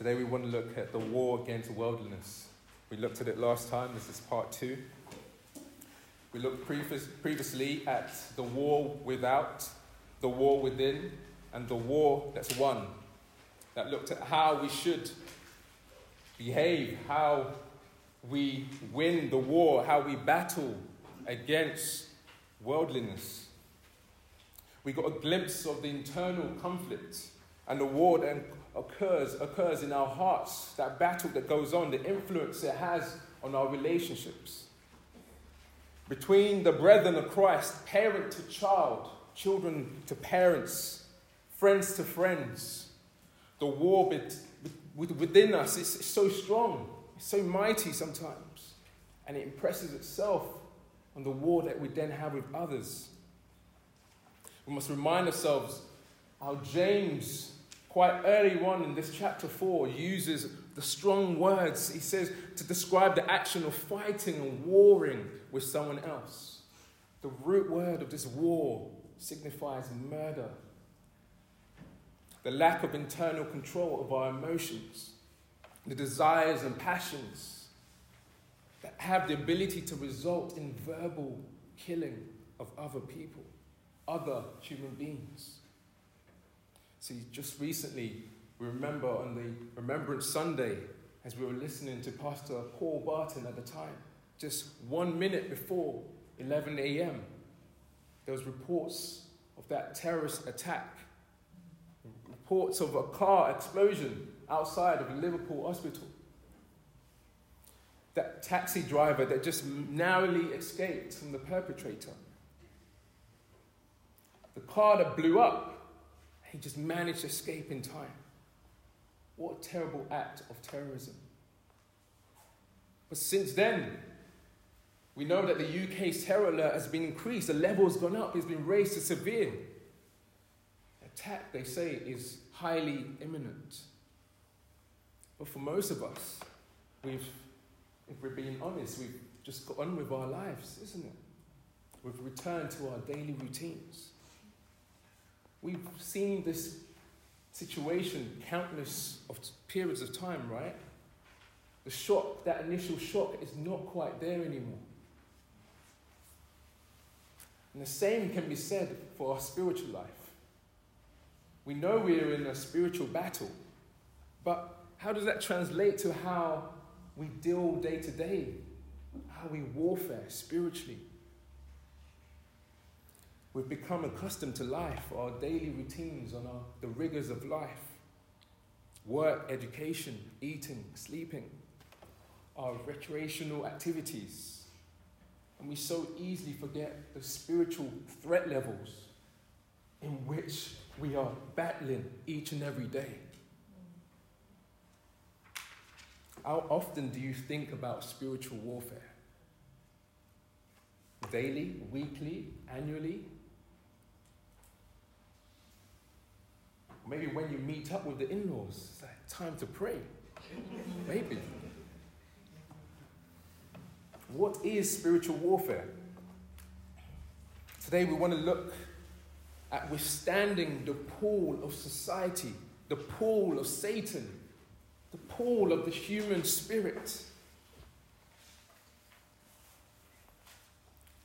Today we want to look at the war against worldliness. We looked at it last time, this is part two. We looked previously at the war without, the war within, and the war that's won. That looked at how we should behave, how we win the war, how we battle against worldliness. We got a glimpse of the internal conflict and the war that occurs, occurs in our hearts, that battle that goes on, the influence it has on our relationships. Between the brethren of Christ, parent to child, children to parents, friends to friends, the war within us is so strong, it's so mighty sometimes, and it impresses itself on the war that we then have with others. We must remind ourselves how James, quite early on in this chapter 4, uses the strong words, he says, to describe the action of fighting and warring with someone else. The root word of this war signifies murder, the lack of internal control of our emotions, the desires and passions that have the ability to result in verbal killing of other people, other human beings. See, just recently, we remember on the Remembrance Sunday, as we were listening to Pastor Paul Barton at the time, just one minute before 11 a.m., there was reports of that terrorist attack, reports of a car explosion outside of Liverpool Hospital. That taxi driver that just narrowly escaped from the perpetrator. The car that blew up, he just managed to escape in time. What a terrible act of terrorism. But since then, we know that the UK's terror alert has been increased, the level has gone up, it's been raised to severe. The attack, they say, is highly imminent. But for most of us, we've, if we're being honest, we've just got on with our lives, isn't it? We've returned to our daily routines. We've seen this situation countless of periods of time, right? The shock, that initial shock, is not quite there anymore. And the same can be said for our spiritual life. We know we're in a spiritual battle, but how does that translate to how we deal day to day? How we warfare spiritually? We've become accustomed to life, our daily routines, on our, the rigors of life work, education, eating, sleeping, our recreational activities. And we so easily forget the spiritual threat levels in which we are battling each and every day. How often do you think about spiritual warfare? Daily, weekly, annually? Maybe when you meet up with the in laws, it's like time to pray. Maybe. What is spiritual warfare? Today we want to look at withstanding the pull of society, the pull of Satan, the pull of the human spirit.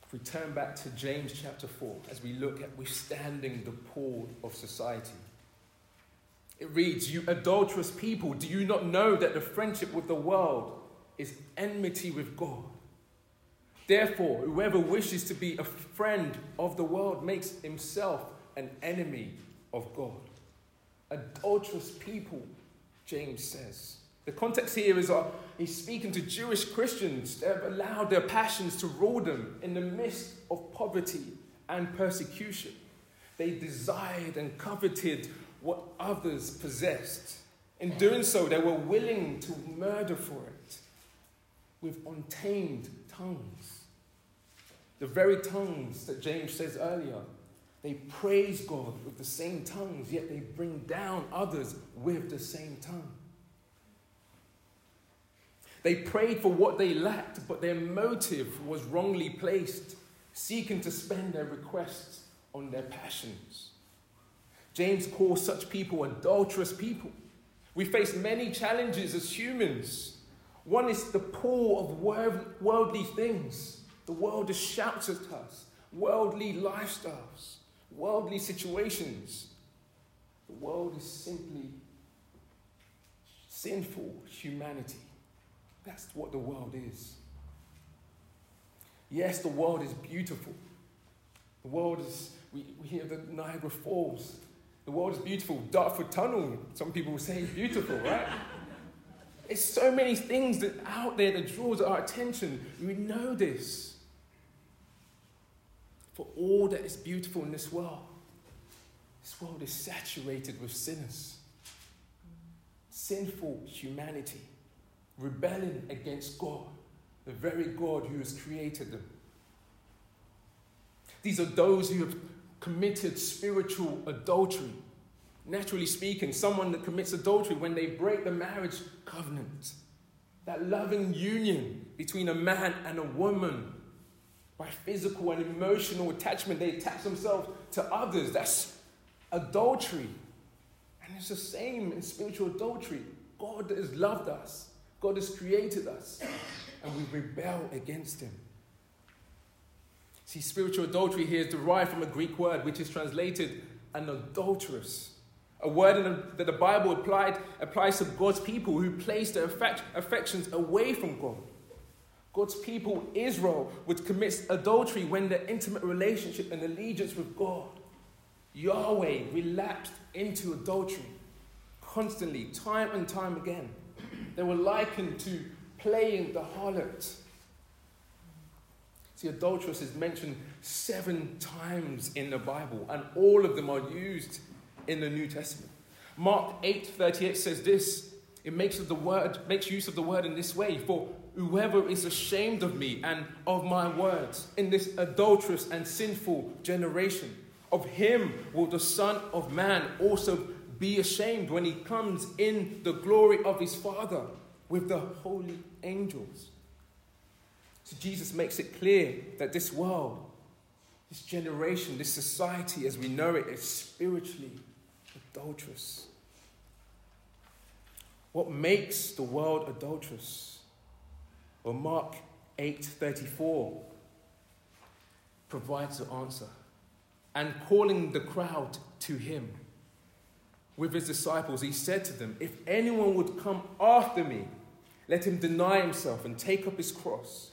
If we turn back to James chapter 4, as we look at withstanding the pull of society, it reads, You adulterous people, do you not know that the friendship with the world is enmity with God? Therefore, whoever wishes to be a friend of the world makes himself an enemy of God. Adulterous people, James says. The context here is uh, he's speaking to Jewish Christians that have allowed their passions to rule them in the midst of poverty and persecution. They desired and coveted what others possessed. In doing so, they were willing to murder for it with untamed tongues. The very tongues that James says earlier, they praise God with the same tongues, yet they bring down others with the same tongue. They prayed for what they lacked, but their motive was wrongly placed, seeking to spend their requests on their passions. James calls such people adulterous people We face many challenges as humans. One is the pull of worldly things. The world just shouts at us worldly lifestyles, worldly situations. The world is simply sinful humanity. That's what the world is. Yes, the world is beautiful. The world is, we, we hear the Niagara Falls. The world is beautiful. Dartford Tunnel, some people say, is beautiful, right? There's so many things that out there that draws our attention. We know this. For all that is beautiful in this world, this world is saturated with sinners, sinful humanity, rebelling against God, the very God who has created them. These are those who have committed spiritual adultery. Naturally speaking, someone that commits adultery when they break the marriage covenant, that loving union between a man and a woman, by physical and emotional attachment, they attach themselves to others. That's adultery. And it's the same in spiritual adultery. God has loved us, God has created us, and we rebel against Him. See, spiritual adultery here is derived from a Greek word which is translated an adulteress. A word that the Bible applied, applies to God's people who place their affect, affections away from God. God's people, Israel, would commit adultery when their intimate relationship and allegiance with God, Yahweh, relapsed into adultery constantly, time and time again. They were likened to playing the harlot See, adulteress is mentioned seven times in the Bible, and all of them are used in the New Testament. Mark 8:38 says this. It makes of the word, makes use of the word in this way, for whoever is ashamed of me and of my words in this adulterous and sinful generation, of him will the Son of Man also be ashamed when he comes in the glory of his Father with the holy angels. So Jesus makes it clear that this world, this generation, this society as we know it, is spiritually adulterous. What makes the world adulterous? Well, Mark 8:34 provides the answer. And calling the crowd to him with his disciples, he said to them, If anyone would come after me, let him deny himself and take up his cross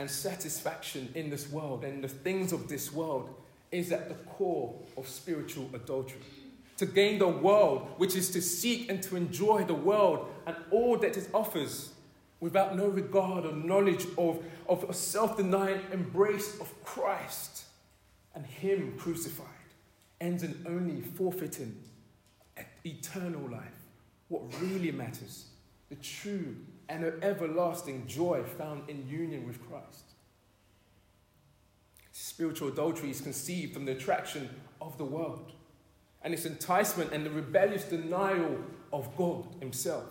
and satisfaction in this world and the things of this world is at the core of spiritual adultery. To gain the world, which is to seek and to enjoy the world and all that it offers without no regard or knowledge of, of a self denying embrace of Christ and Him crucified, ends in only forfeiting eternal life. What really matters, the true and an everlasting joy found in union with Christ. Spiritual adultery is conceived from the attraction of the world and its enticement and the rebellious denial of God Himself.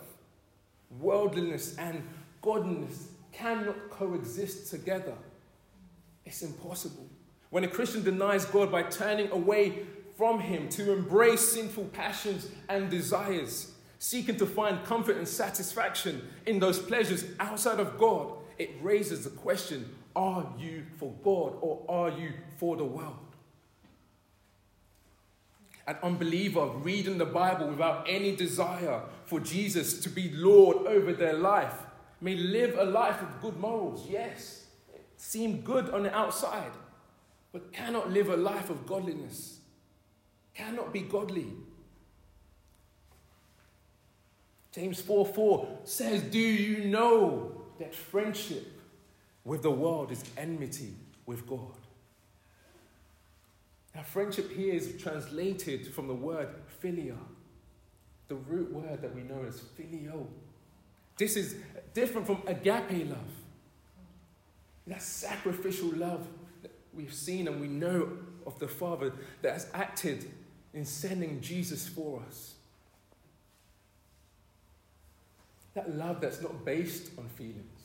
Worldliness and godliness cannot coexist together. It's impossible. When a Christian denies God by turning away from Him to embrace sinful passions and desires, seeking to find comfort and satisfaction in those pleasures outside of God, it raises the question are you for God or are you for the world? An unbeliever reading the Bible without any desire for Jesus to be Lord over their life may live a life of good morals, yes, seem good on the outside, but cannot live a life of godliness, cannot be godly. James 4 4 says, Do you know that friendship with the world is enmity with God? Now, friendship here is translated from the word philia, the root word that we know as phileo. This is different from agape love. That sacrificial love that we've seen and we know of the Father that has acted in sending Jesus for us. That love that's not based on feelings.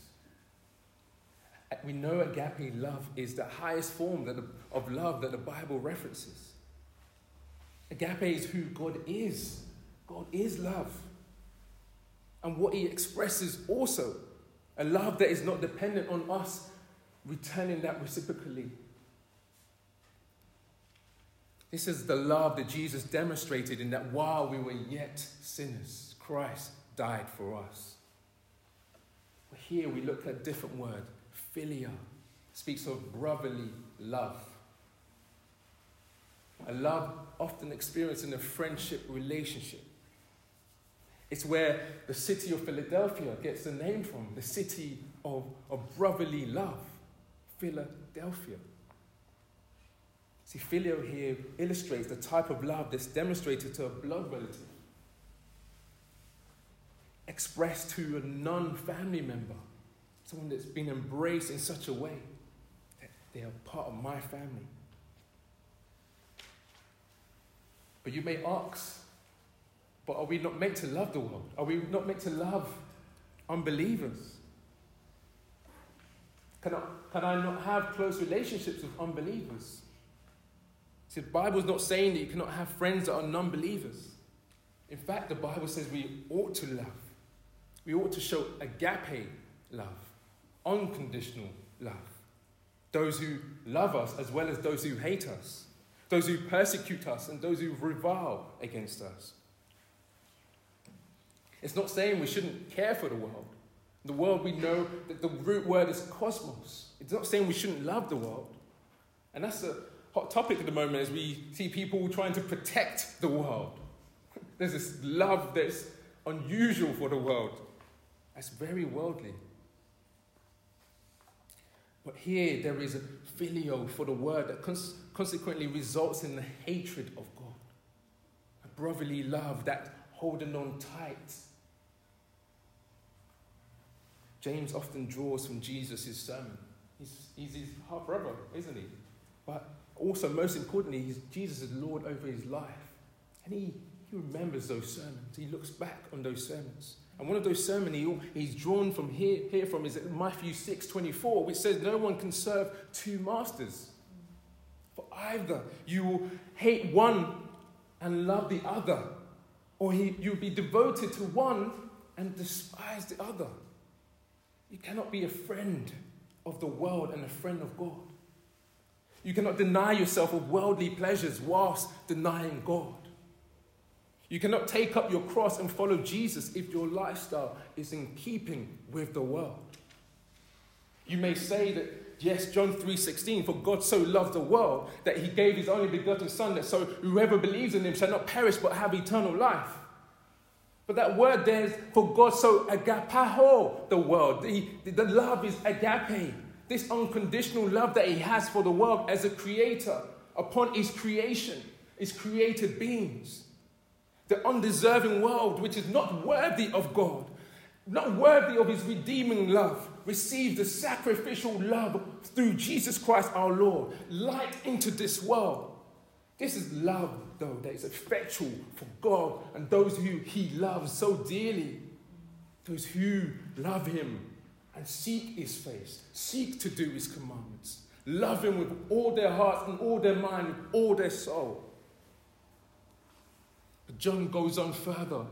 Uh, we know agape love is the highest form of love that the Bible references. Agape is who God is. God is love. And what he expresses also a love that is not dependent on us returning that reciprocally. This is the love that Jesus demonstrated in that while we were yet sinners, Christ died for us. Here we look at a different word. Philia speaks of brotherly love. A love often experienced in a friendship relationship. It's where the city of Philadelphia gets the name from, the city of, of brotherly love. Philadelphia. See, filial here illustrates the type of love that's demonstrated to a blood relative, expressed to a non family member, someone that's been embraced in such a way that they are part of my family. But you may ask, but are we not meant to love the world? Are we not meant to love unbelievers? Can I, can I not have close relationships with unbelievers? See, the Bible's not saying that you cannot have friends that are non believers. In fact, the Bible says we ought to love. We ought to show agape love, unconditional love. Those who love us as well as those who hate us, those who persecute us and those who revile against us. It's not saying we shouldn't care for the world. The world, we know that the root word is cosmos. It's not saying we shouldn't love the world. And that's a hot topic at the moment as we see people trying to protect the world. There's this love that's unusual for the world. That's very worldly. But here there is a phileo for the word that cons- consequently results in the hatred of God. A brotherly love, that holding on tight. James often draws from Jesus' sermon. He's, he's his half brother, isn't he? But also, most importantly, Jesus is Lord over his life. And he, he remembers those sermons. He looks back on those sermons. And one of those sermons he, he's drawn from here, here from is Matthew 6 24, which says, No one can serve two masters. For either you will hate one and love the other, or he, you'll be devoted to one and despise the other. You cannot be a friend of the world and a friend of God. You cannot deny yourself of worldly pleasures whilst denying God. You cannot take up your cross and follow Jesus if your lifestyle is in keeping with the world. You may say that yes, John 3:16, for God so loved the world that he gave his only begotten son that so whoever believes in him shall not perish but have eternal life. But that word there is for God so agapao the world. The, the love is agape this unconditional love that He has for the world as a creator upon His creation, His created beings. The undeserving world, which is not worthy of God, not worthy of His redeeming love, received the sacrificial love through Jesus Christ our Lord, light into this world. This is love, though, that is effectual for God and those who He loves so dearly, those who love Him and seek his face, seek to do his commandments, love him with all their heart and all their mind, all their soul. John goes on further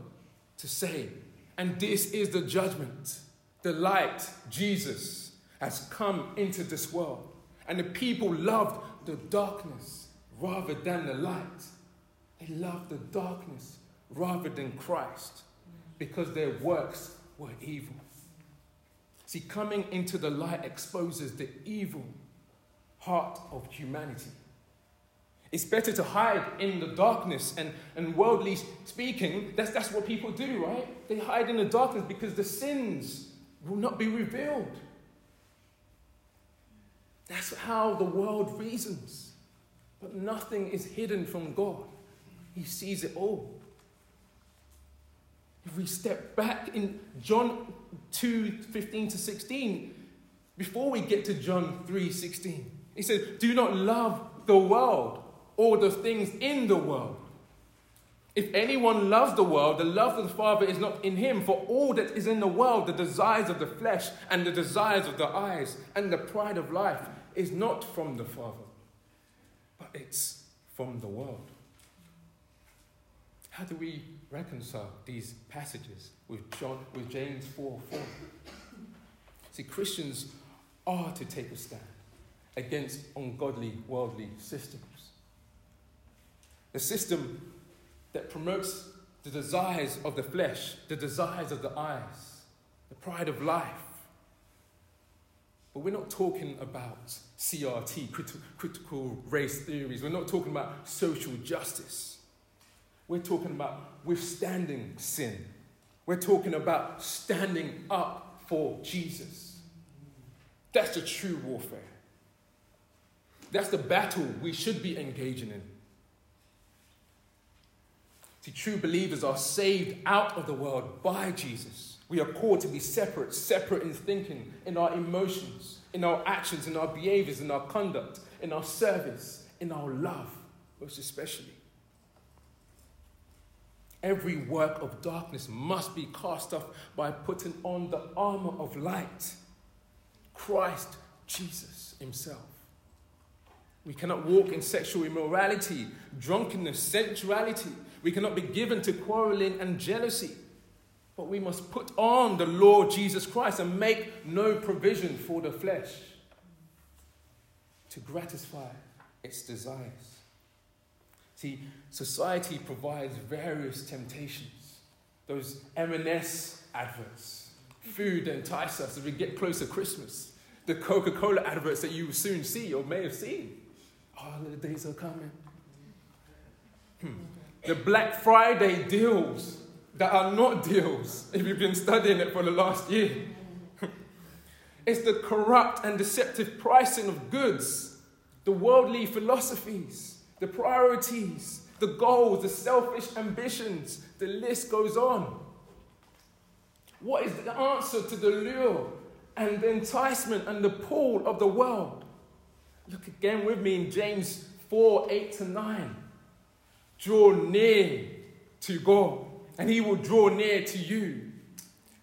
to say, and this is the judgment. The light, Jesus, has come into this world. And the people loved the darkness rather than the light. They loved the darkness rather than Christ because their works were evil. See, coming into the light exposes the evil heart of humanity. It's better to hide in the darkness, and, and worldly speaking, that's, that's what people do, right? They hide in the darkness because the sins will not be revealed. That's how the world reasons. But nothing is hidden from God, He sees it all. If we step back in John 2 15 to 16, before we get to John 3 16, he said, Do not love the world or the things in the world. If anyone loves the world, the love of the Father is not in him. For all that is in the world, the desires of the flesh and the desires of the eyes and the pride of life, is not from the Father, but it's from the world. How do we reconcile these passages with John with James 4 4? See, Christians are to take a stand against ungodly worldly systems. The system that promotes the desires of the flesh, the desires of the eyes, the pride of life. But we're not talking about CRT, crit- critical race theories. We're not talking about social justice. We're talking about withstanding sin. We're talking about standing up for Jesus. That's the true warfare. That's the battle we should be engaging in. See, true believers are saved out of the world by Jesus. We are called to be separate, separate in thinking, in our emotions, in our actions, in our behaviors, in our conduct, in our service, in our love, most especially. Every work of darkness must be cast off by putting on the armor of light Christ Jesus Himself. We cannot walk in sexual immorality, drunkenness, sensuality, we cannot be given to quarreling and jealousy. But we must put on the Lord Jesus Christ and make no provision for the flesh to gratify its desires. See, society provides various temptations. Those M&S adverts, food entice us as we get closer to Christmas. The Coca-Cola adverts that you will soon see or may have seen. Oh, the days are coming. Hmm the Black Friday deals that are not deals, if you've been studying it for the last year. it's the corrupt and deceptive pricing of goods, the worldly philosophies, the priorities, the goals, the selfish ambitions. The list goes on. What is the answer to the lure and the enticement and the pull of the world? Look again with me in James 4 8 to 9. Draw near to God, and He will draw near to you.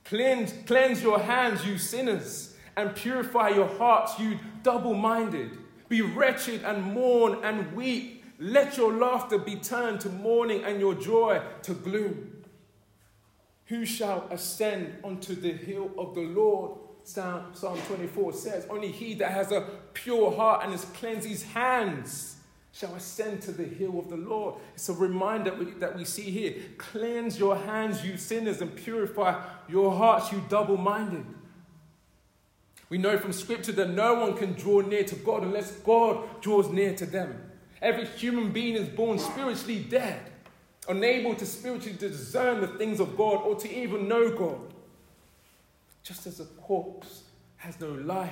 Cleanse, cleanse your hands, you sinners, and purify your hearts, you double minded. Be wretched and mourn and weep. Let your laughter be turned to mourning and your joy to gloom. Who shall ascend unto the hill of the Lord? Psalm 24 says, Only he that has a pure heart and has cleansed his hands shall ascend to the hill of the Lord. It's a reminder that we see here. Cleanse your hands, you sinners, and purify your hearts, you double minded. We know from Scripture that no one can draw near to God unless God draws near to them. Every human being is born spiritually dead, unable to spiritually discern the things of God or to even know God. Just as a corpse has no life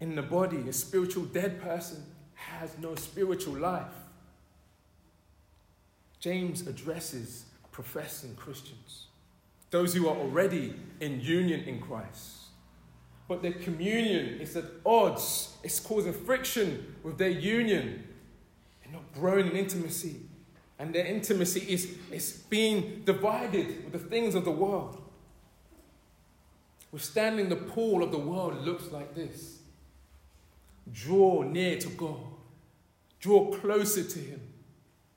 in the body, a spiritual dead person has no spiritual life. James addresses professing Christians, those who are already in union in Christ. But their communion is at odds, it's causing friction with their union. They're not growing in intimacy. And their intimacy is, is being divided with the things of the world. Withstanding the pull of the world looks like this draw near to God. Draw closer to Him.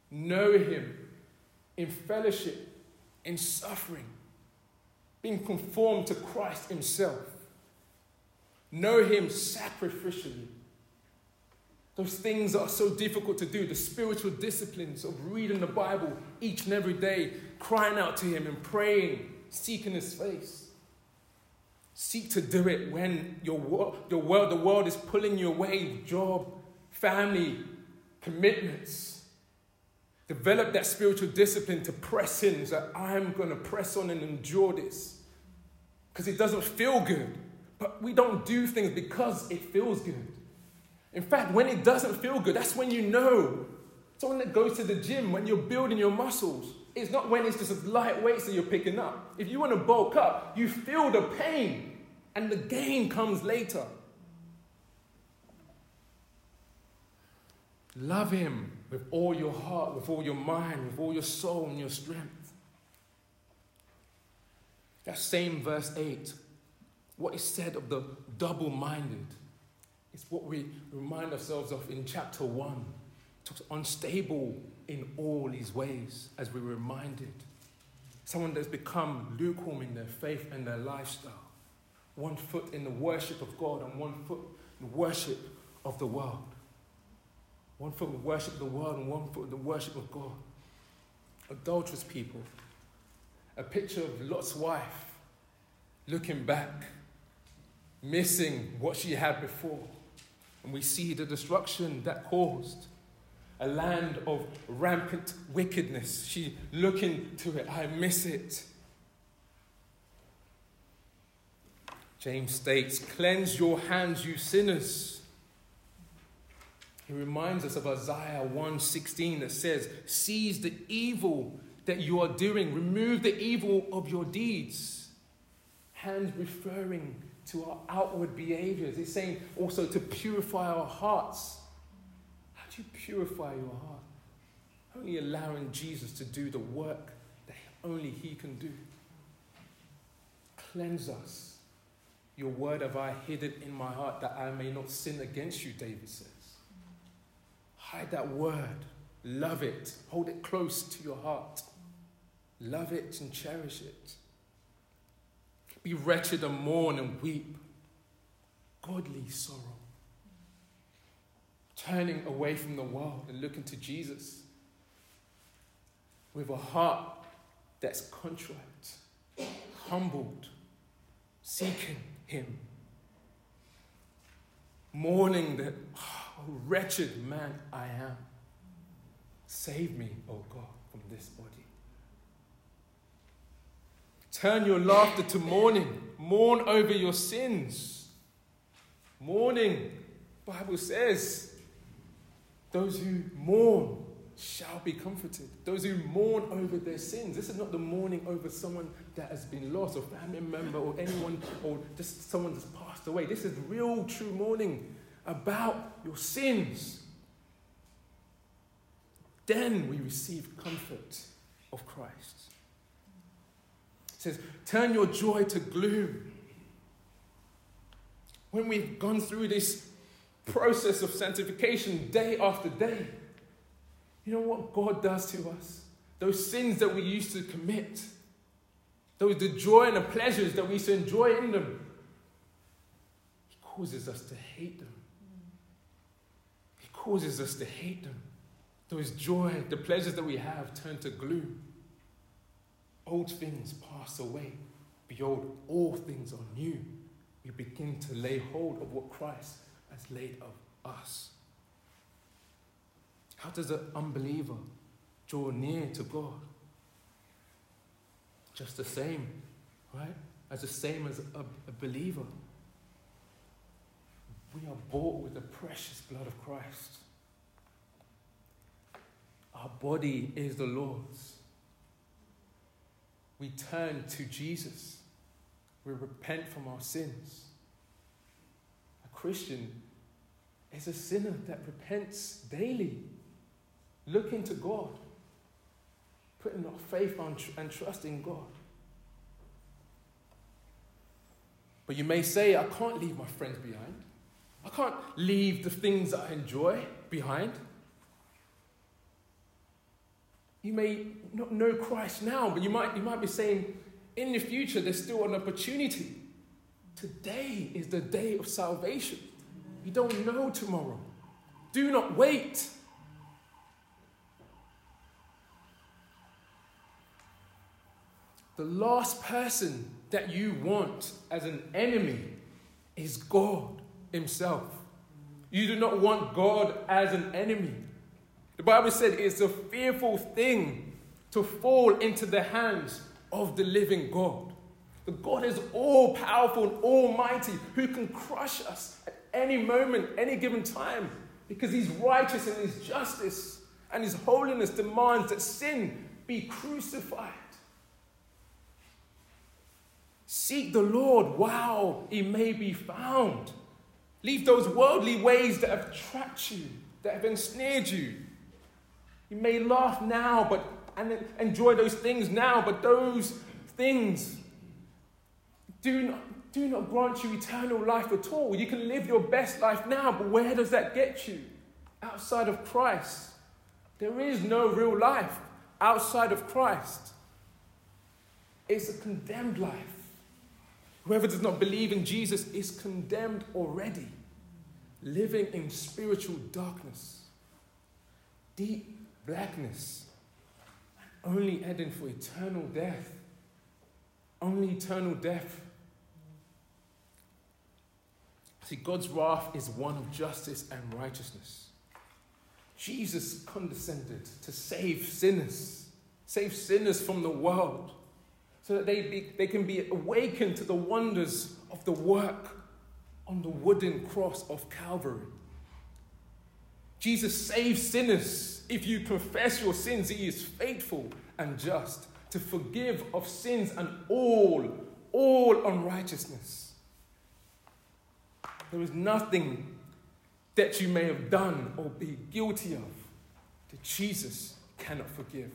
Know Him in fellowship, in suffering, being conformed to Christ Himself. Know Him sacrificially. Those things are so difficult to do. The spiritual disciplines of reading the Bible each and every day, crying out to Him and praying, seeking His face. Seek to do it when your, your world, the world is pulling you away, job, family, commitments. Develop that spiritual discipline to press in. So I'm going to press on and endure this. Because it doesn't feel good. But we don't do things because it feels good. In fact, when it doesn't feel good, that's when you know. Someone that goes to the gym, when you're building your muscles, It's not when it's just light weights that you're picking up. If you want to bulk up, you feel the pain, and the gain comes later. Love Him with all your heart, with all your mind, with all your soul and your strength. That same verse 8, what is said of the double minded, is what we remind ourselves of in chapter 1. Talks unstable in all his ways, as we're reminded. Someone that's become lukewarm in their faith and their lifestyle. One foot in the worship of God and one foot in the worship of the world. One foot in worship of the world and one foot the worship of God. Adulterous people. A picture of Lot's wife looking back, missing what she had before. And we see the destruction that caused. A land of rampant wickedness. She looking to it. I miss it. James states, Cleanse your hands, you sinners he reminds us of Isaiah 1:16 that says, "Seize the evil that you are doing, remove the evil of your deeds." Hands referring to our outward behaviors. He's saying also to purify our hearts. How do you purify your heart? Only allowing Jesus to do the work that only He can do. Cleanse us. Your word have I hidden in my heart that I may not sin against you, David says. Hide that word. Love it. Hold it close to your heart. Love it and cherish it. Be wretched and mourn and weep. Godly sorrow. Turning away from the world and looking to Jesus with a heart that's contrite, humbled, seeking Him, mourning that. Oh, wretched man I am. Save me, O God, from this body. Turn your laughter to mourning. Mourn over your sins. Mourning, Bible says, those who mourn shall be comforted. Those who mourn over their sins. This is not the mourning over someone that has been lost, or family member, or anyone, or just someone that's passed away. This is real, true mourning about your sins, then we receive comfort of Christ. It says, Turn your joy to gloom. When we've gone through this process of sanctification day after day, you know what God does to us? Those sins that we used to commit, those the joy and the pleasures that we used to enjoy in them, He causes us to hate them causes us to hate them. Those joy, the pleasures that we have turn to gloom. Old things pass away. Behold, all things are new. We begin to lay hold of what Christ has laid of us. How does an unbeliever draw near to God? Just the same, right? As the same as a, a believer. We are bought with the precious blood of Christ. Our body is the Lord's. We turn to Jesus. We repent from our sins. A Christian is a sinner that repents daily, looking to God, putting our faith and trust in God. But you may say, I can't leave my friends behind. I can't leave the things that I enjoy behind. You may not know Christ now, but you might, you might be saying, in the future, there's still an opportunity. Today is the day of salvation. You don't know tomorrow. Do not wait. The last person that you want as an enemy is God Himself. You do not want God as an enemy. The Bible said it's a fearful thing to fall into the hands of the living God. The God is all powerful and almighty who can crush us at any moment, any given time, because He's righteous in His justice and His holiness demands that sin be crucified. Seek the Lord while he may be found. Leave those worldly ways that have trapped you, that have ensnared you. You may laugh now, but and enjoy those things now, but those things do not, do not grant you eternal life at all. You can live your best life now, but where does that get you? Outside of Christ. There is no real life outside of Christ. It's a condemned life. Whoever does not believe in Jesus is condemned already, living in spiritual darkness, deep blackness, only heading for eternal death. Only eternal death. See, God's wrath is one of justice and righteousness. Jesus condescended to save sinners, save sinners from the world, so that they, be, they can be awakened to the wonders of the work on the wooden cross of Calvary. Jesus saves sinners. If you confess your sins, He is faithful and just to forgive of sins and all, all unrighteousness. There is nothing that you may have done or be guilty of that Jesus cannot forgive.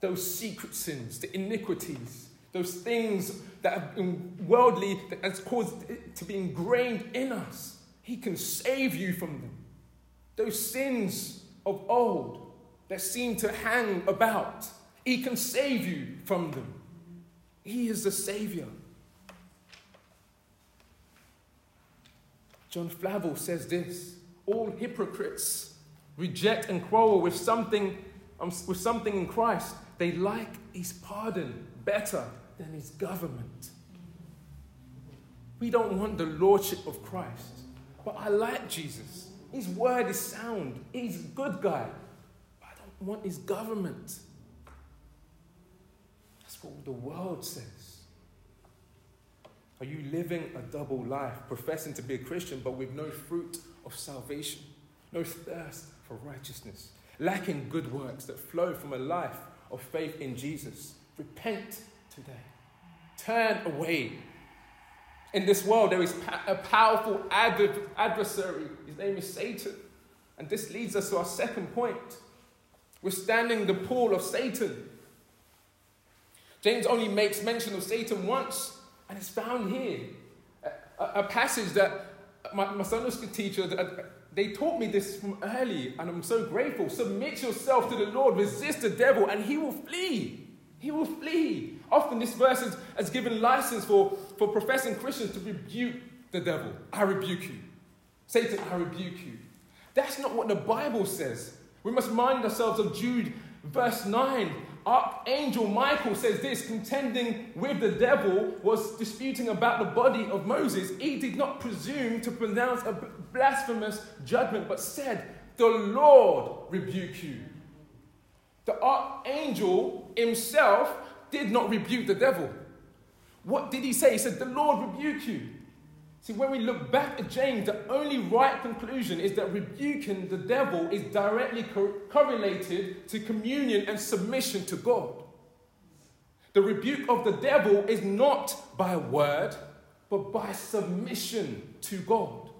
Those secret sins, the iniquities, those things that have been worldly, that has caused it to be ingrained in us, He can save you from them. Those sins of old, that seem to hang about. He can save you from them. He is the Savior. John Flavel says this all hypocrites reject and quarrel with something, um, with something in Christ. They like his pardon better than his government. We don't want the lordship of Christ, but I like Jesus. His word is sound, he's a good guy But I don't want his government. That's what the world says. Are you living a double life, professing to be a Christian, but with no fruit of salvation, no thirst for righteousness, lacking good works that flow from a life of faith in Jesus? Repent today. Turn away. In this world, there is a powerful adversary. His name is Satan. And this leads us to our second point we're withstanding the pull of Satan. James only makes mention of Satan once, and it's found here. A, a, a passage that my, my Sunday school teacher, uh, they taught me this from early, and I'm so grateful. Submit yourself to the Lord, resist the devil, and he will flee. He will flee. Often this verse has given license for, for professing Christians to rebuke the devil. I rebuke you. Satan, I rebuke you. That's not what the Bible says. We must mind ourselves of Jude, verse 9. Archangel Michael says this contending with the devil was disputing about the body of Moses. He did not presume to pronounce a blasphemous judgment, but said, The Lord rebuke you. The archangel himself did not rebuke the devil. What did he say? He said, The Lord rebuke you. See, when we look back at James, the only right conclusion is that rebuking the devil is directly co- correlated to communion and submission to God. The rebuke of the devil is not by word, but by submission to God.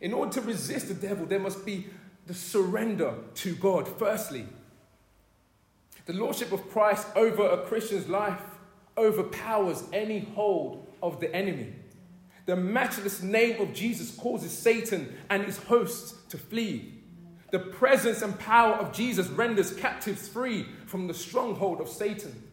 In order to resist the devil, there must be the surrender to God, firstly. The lordship of Christ over a Christian's life overpowers any hold of the enemy. The matchless name of Jesus causes Satan and his hosts to flee. The presence and power of Jesus renders captives free from the stronghold of Satan.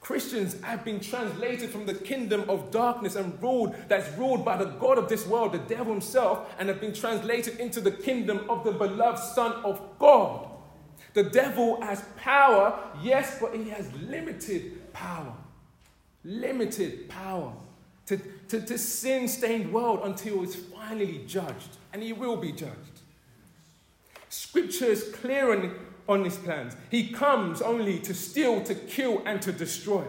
Christians have been translated from the kingdom of darkness and ruled, that's ruled by the God of this world, the devil himself, and have been translated into the kingdom of the beloved Son of God. The devil has power, yes, but he has limited power. Limited power to, to, to sin stained world until it's finally judged, and he will be judged. Scripture is clear on, on his plans. He comes only to steal, to kill, and to destroy.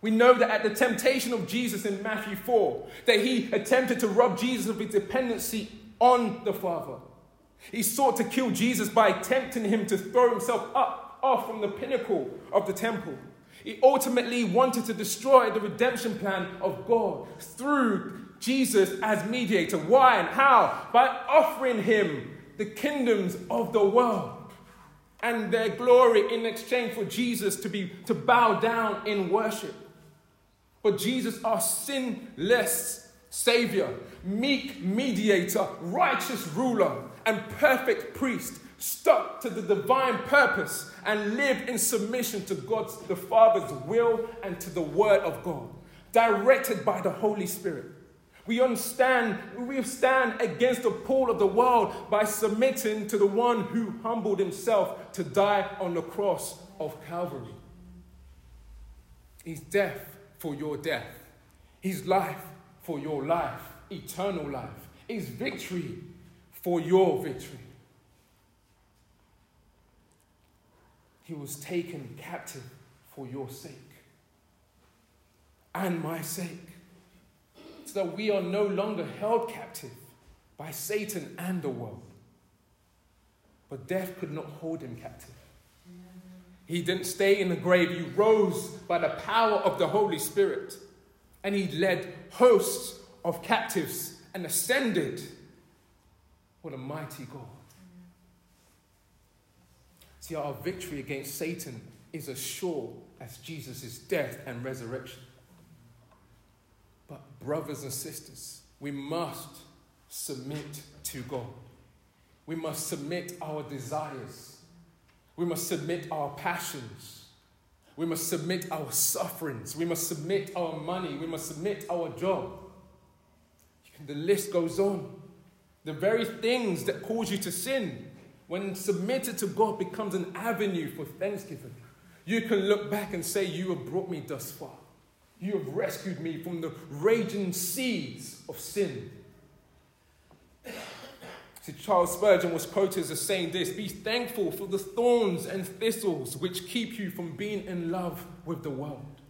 We know that at the temptation of Jesus in Matthew 4, that he attempted to rob Jesus of his dependency on the Father. He sought to kill Jesus by tempting him to throw himself up off from the pinnacle of the temple. He ultimately wanted to destroy the redemption plan of God through Jesus as mediator. Why and how? By offering him the kingdoms of the world and their glory in exchange for Jesus to be to bow down in worship. But Jesus, our sinless Savior, meek mediator, righteous ruler, and perfect priest, stuck to the divine purpose and lived in submission to God's the Father's will and to the Word of God, directed by the Holy Spirit. We understand, we stand against the pull of the world by submitting to the one who humbled himself to die on the cross of Calvary. He's death for your death, He's life for your life, eternal life. He's victory for your victory. He was taken captive for your sake and my sake so that we are no longer held captive by Satan and the world. But death could not hold him captive. He didn't stay in the grave. He rose by the power of the Holy Spirit. And he led hosts of captives and ascended. What a mighty God. See, our victory against Satan is as sure as Jesus' death and resurrection. But, brothers and sisters, we must submit to God. We must submit our desires. We must submit our passions. We must submit our sufferings. We must submit our money. We must submit our job. The list goes on. The very things that cause you to sin, when submitted to God, becomes an avenue for thanksgiving. You can look back and say, You have brought me thus far. You have rescued me from the raging seas of sin. See, Charles Spurgeon was quoted as saying this Be thankful for the thorns and thistles which keep you from being in love with the world.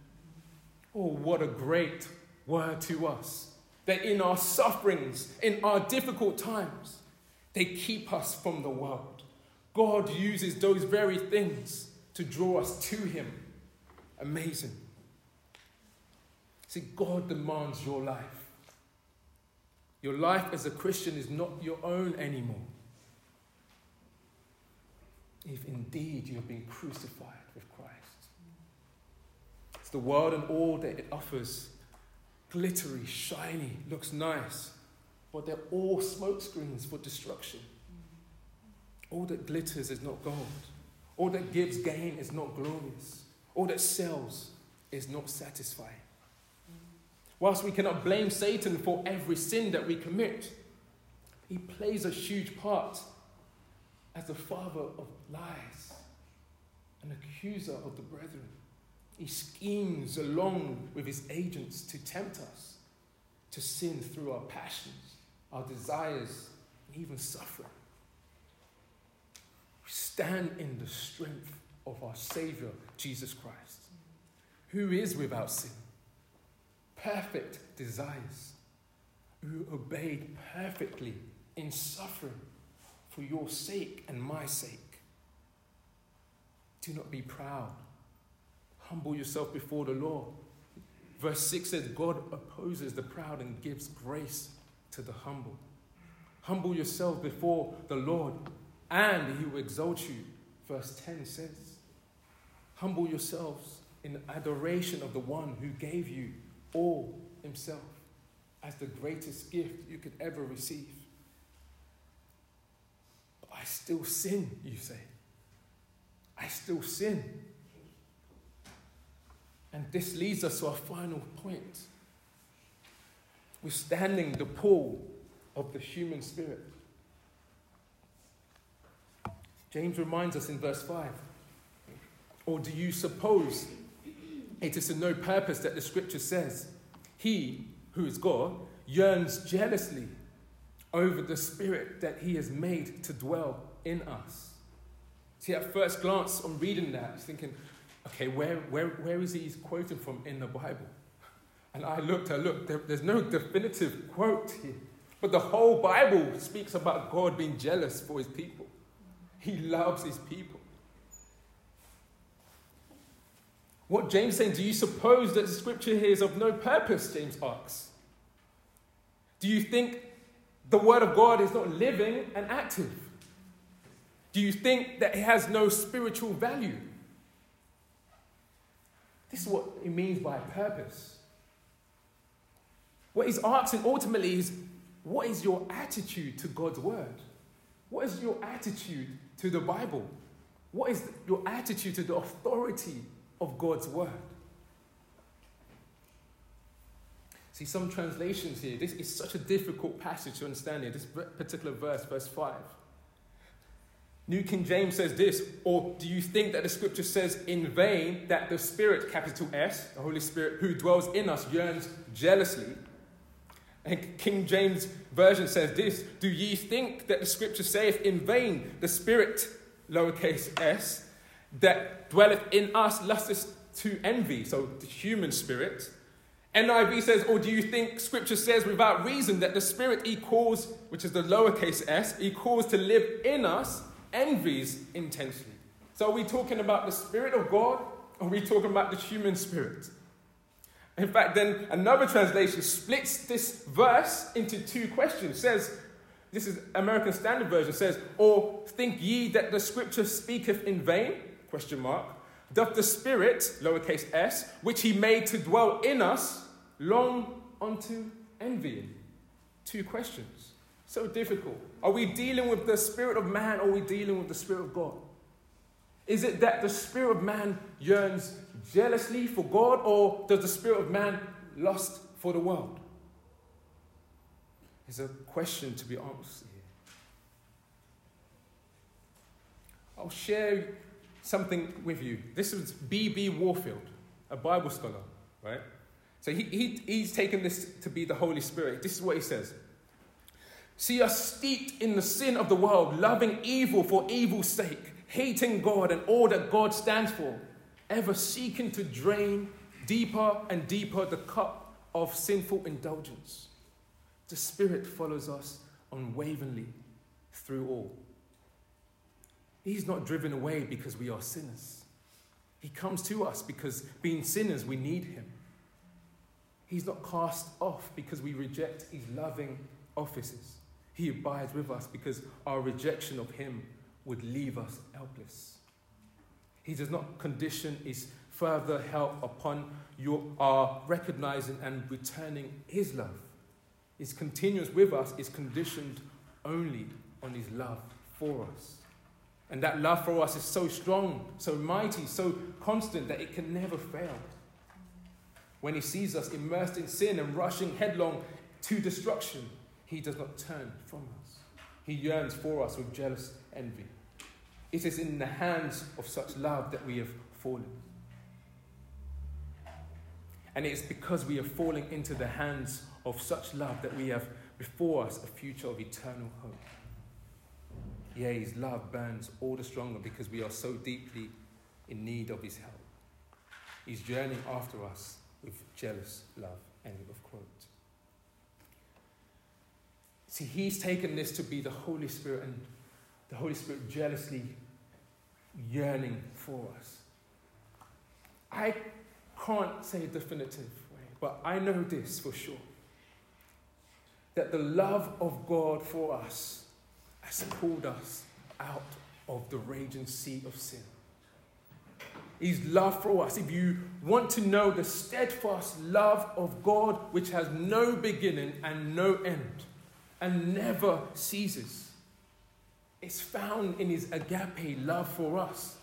Oh, what a great word to us. That in our sufferings, in our difficult times, they keep us from the world. God uses those very things to draw us to Him. Amazing. See, God demands your life. Your life as a Christian is not your own anymore. If indeed you have been crucified with Christ, it's the world and all that it offers glittery, shiny, looks nice, but they're all smokescreens for destruction. All that glitters is not gold. All that gives gain is not glorious. All that sells is not satisfying. Whilst we cannot blame Satan for every sin that we commit, he plays a huge part as the father of lies, an accuser of the brethren. He schemes along with his agents to tempt us to sin through our passions, our desires, and even suffering. We stand in the strength of our Savior, Jesus Christ, who is without sin perfect desires, who obeyed perfectly in suffering for your sake and my sake. Do not be proud. Humble yourself before the Lord. Verse 6 says, God opposes the proud and gives grace to the humble. Humble yourself before the Lord, and he will exalt you. Verse 10 says, Humble yourselves in adoration of the one who gave you all himself as the greatest gift you could ever receive. But I still sin, you say. I still sin. And this leads us to our final point. Withstanding the pull of the human spirit. James reminds us in verse 5 Or do you suppose it is to no purpose that the scripture says, He, who is God, yearns jealously over the spirit that He has made to dwell in us. See, at first glance, on reading that, I was thinking, okay, where, where, where is he quoting from in the Bible? And I looked, I looked, there, there's no definitive quote here. But the whole Bible speaks about God being jealous for his people. He loves his people. What James is saying, do you suppose that the scripture here is of no purpose? James asks. Do you think the word of God is not living and active? Do you think that it has no spiritual value? This is what it means by purpose. What he's asking ultimately is what is your attitude to God's word? What is your attitude to the Bible? What is your attitude to the authority of God's word? See, some translations here, this is such a difficult passage to understand here, this particular verse, verse 5. New King James says this, or do you think that the scripture says in vain that the Spirit, capital S, the Holy Spirit, who dwells in us, yearns jealously? And King James Version says this Do ye think that the scripture saith in vain the Spirit, lowercase s, that dwelleth in us lusteth to envy, so the human spirit? NIV says, or do you think scripture says without reason that the spirit equals, which is the lowercase s, equals to live in us, envies intensely? So are we talking about the spirit of God or are we talking about the human spirit? In fact, then another translation splits this verse into two questions. says, this is American Standard Version, says, Or think ye that the scripture speaketh in vain? Question mark. Doth the Spirit, lowercase s, which he made to dwell in us, long unto envying? Two questions. So difficult. Are we dealing with the spirit of man or are we dealing with the spirit of God? Is it that the spirit of man yearns jealously for God, or does the spirit of man lust for the world? It's a question to be answered here. I'll share something with you. This is B.B. Warfield, a Bible scholar, right? So he, he, he's taken this to be the Holy Spirit. This is what he says See us steeped in the sin of the world, loving evil for evil's sake hating God and all that God stands for, ever seeking to drain deeper and deeper the cup of sinful indulgence. The Spirit follows us unwaveringly through all. He's not driven away because we are sinners. He comes to us because, being sinners, we need Him. He's not cast off because we reject His loving offices. He abides with us because our rejection of Him would leave us helpless. He does not condition his further help upon your, our recognizing and returning his love. His continuance with us is conditioned only on his love for us. And that love for us is so strong, so mighty, so constant that it can never fail. When he sees us immersed in sin and rushing headlong to destruction, he does not turn from us. He yearns for us with jealous envy. It is in the hands of such love that we have fallen. And it is because we are falling into the hands of such love that we have before us a future of eternal hope. Yea, his love burns all the stronger because we are so deeply in need of his help. He's journeying after us with jealous love. End of quote. See, he's taken this to be the Holy Spirit and the Holy Spirit jealously yearning for us. I can't say a definitive way, but I know this for sure that the love of God for us has pulled us out of the raging sea of sin. His love for us. If you want to know the steadfast love of God, which has no beginning and no end and never ceases, It's found in his agape love for us.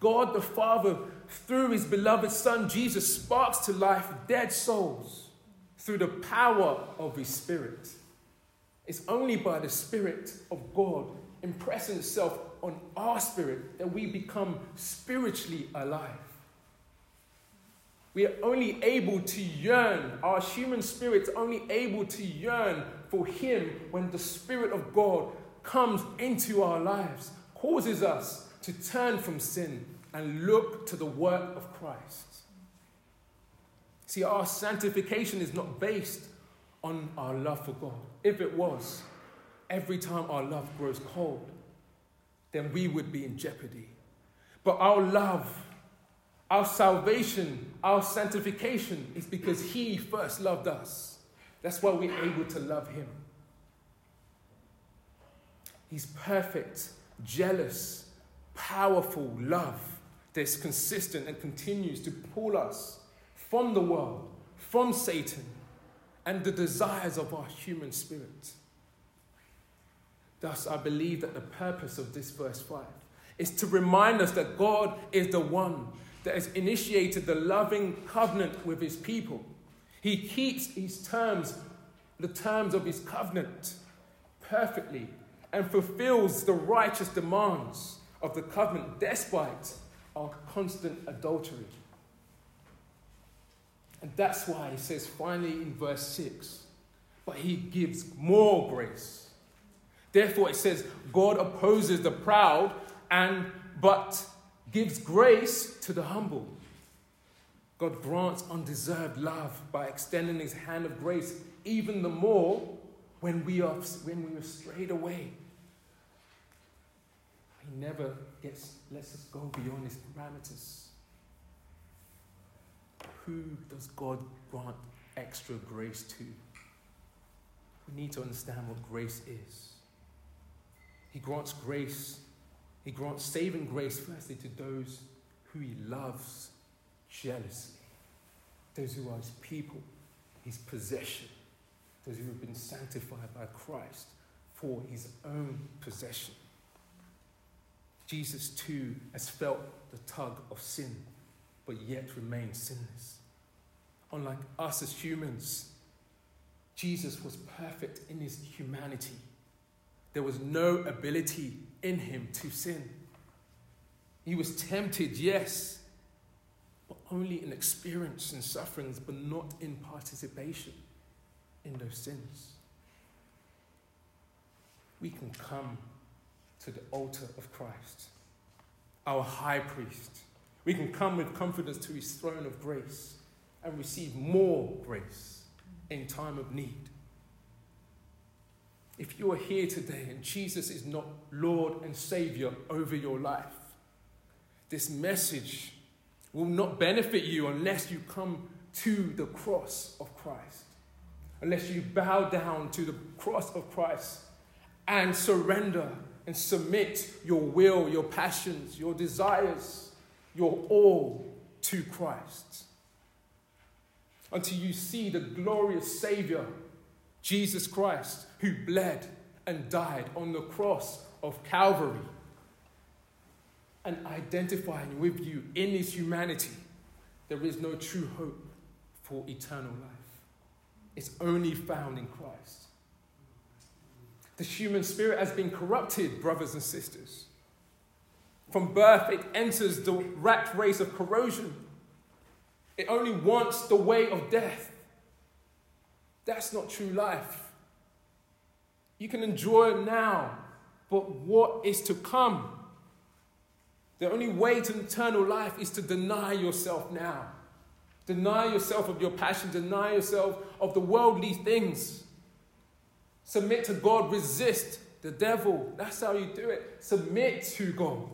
God the Father, through his beloved Son Jesus, sparks to life dead souls through the power of his Spirit. It's only by the Spirit of God impressing itself on our spirit that we become spiritually alive. We are only able to yearn, our human spirit's only able to yearn for Him when the Spirit of God comes into our lives, causes us to turn from sin and look to the work of Christ. See, our sanctification is not based on our love for God. If it was, every time our love grows cold, then we would be in jeopardy. But our love, our salvation, our sanctification is because He first loved us. That's why we're able to love Him. He's perfect, jealous, powerful love that's consistent and continues to pull us from the world, from Satan, and the desires of our human spirit. Thus, I believe that the purpose of this verse 5 is to remind us that God is the one that has initiated the loving covenant with his people. He keeps his terms, the terms of his covenant, perfectly and fulfills the righteous demands of the covenant despite our constant adultery. And that's why he says finally in verse 6 but he gives more grace. Therefore, it says, God opposes the proud and but gives grace to the humble. God grants undeserved love by extending his hand of grace even the more when we are when we are strayed away. He never gets lets us go beyond his parameters. Who does God grant extra grace to? We need to understand what grace is. He grants grace, He grants saving grace, firstly, to those who He loves jealously, those who are His people, His possession, those who have been sanctified by Christ for His own possession. Jesus too has felt the tug of sin, but yet remains sinless. Unlike us as humans, Jesus was perfect in his humanity. There was no ability in him to sin. He was tempted, yes, but only in experience and sufferings, but not in participation in those sins. We can come to the altar of Christ, our high priest. We can come with confidence to his throne of grace and receive more grace in time of need. If you are here today and Jesus is not Lord and Savior over your life, this message will not benefit you unless you come to the cross of Christ, unless you bow down to the cross of Christ and surrender and submit your will, your passions, your desires, your all to Christ. Until you see the glorious Savior, Jesus Christ, who bled and died on the cross of Calvary, and identifying with you in his humanity, there is no true hope for eternal life. It's only found in Christ. The human spirit has been corrupted, brothers and sisters. From birth, it enters the rat race of corrosion. It only wants the way of death. That's not true life. You can enjoy it now, but what is to come? The only way to eternal life is to deny yourself now. Deny yourself of your passion, deny yourself of the worldly things. Submit to God, resist the devil. That's how you do it. Submit to God.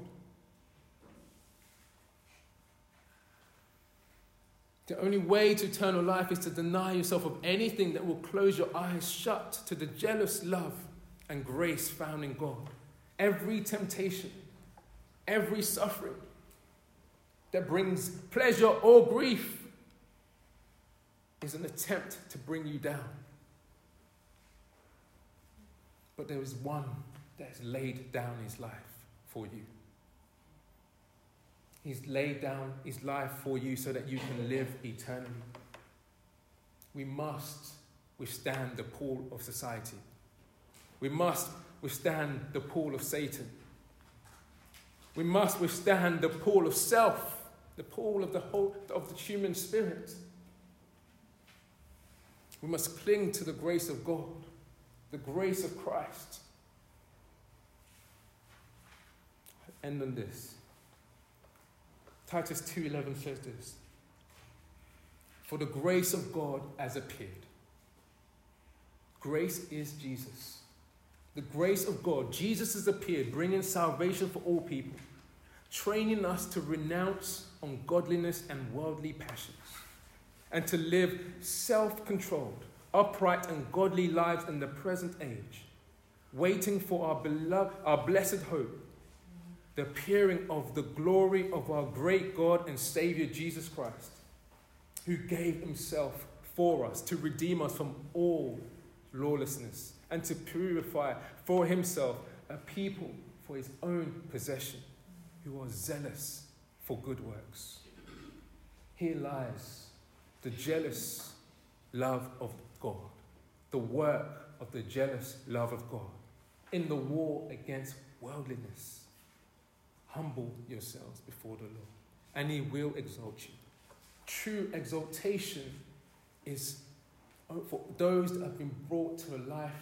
The only way to eternal life is to deny yourself of anything that will close your eyes shut to the jealous love and grace found in God. Every temptation, every suffering that brings pleasure or grief is an attempt to bring you down. But there is one that has laid down his life for you. He's laid down his life for you so that you can live eternally. We must withstand the pull of society. We must withstand the pull of Satan. We must withstand the pull of self, the pull of the whole of the human spirit. We must cling to the grace of God the grace of Christ. End on this. Titus 2:11 says this. For the grace of God has appeared, Grace is Jesus. The grace of God. Jesus has appeared, bringing salvation for all people, training us to renounce ungodliness and worldly passions, and to live self controlled, upright, and godly lives in the present age, waiting for our beloved, our blessed hope, the appearing of the glory of our great God and Savior Jesus Christ, who gave himself for us to redeem us from all lawlessness and to purify for himself a people for his own possession who are zealous for good works. Here lies the jealous love of God, the work of the jealous love of God in the war against worldliness. Humble yourselves before the Lord, and he will exalt you. True exaltation is oh, for those that have been brought to a life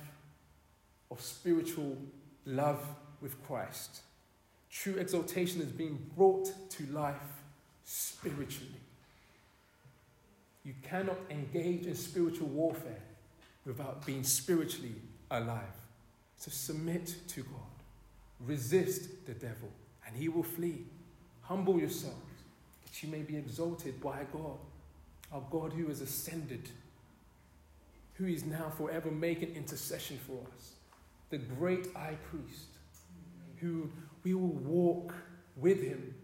of spiritual love with Christ. True exaltation is being brought to life spiritually. You cannot engage in spiritual warfare without being spiritually alive. So submit to God, resist the devil, and he will flee. Humble yourselves that you may be exalted by God, our God who has ascended, who is now forever making intercession for us, the great high priest, who we will walk with him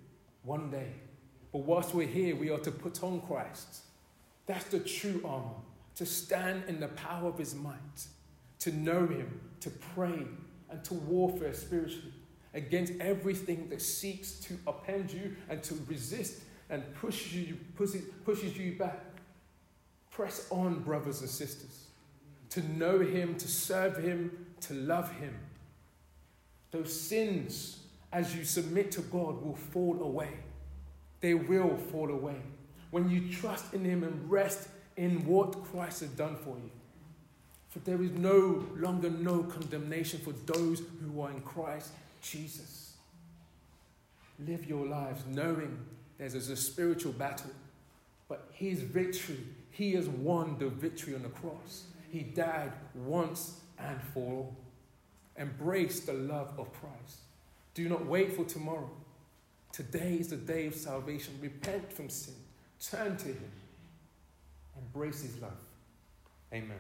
one day. But whilst we're here, we are to put on Christ. That's the true armor, to stand in the power of his might, to know him, to pray, and to warfare spiritually against everything that seeks to append you and to resist and pushes you, pushes, pushes you back. Press on, brothers and sisters, to know him, to serve him, to love him. Those sins, as you submit to God, will fall away. They will fall away when you trust in him and rest in what Christ has done for you. For there is no longer no condemnation for those who are in Christ Jesus. Live your lives knowing there's a spiritual battle, but his victory, he has won the victory on the cross. He died once and for all. Embrace the love of Christ. Do not wait for tomorrow. Today is the day of salvation. Repent from sin. Turn to Him. Embrace His love. Amen.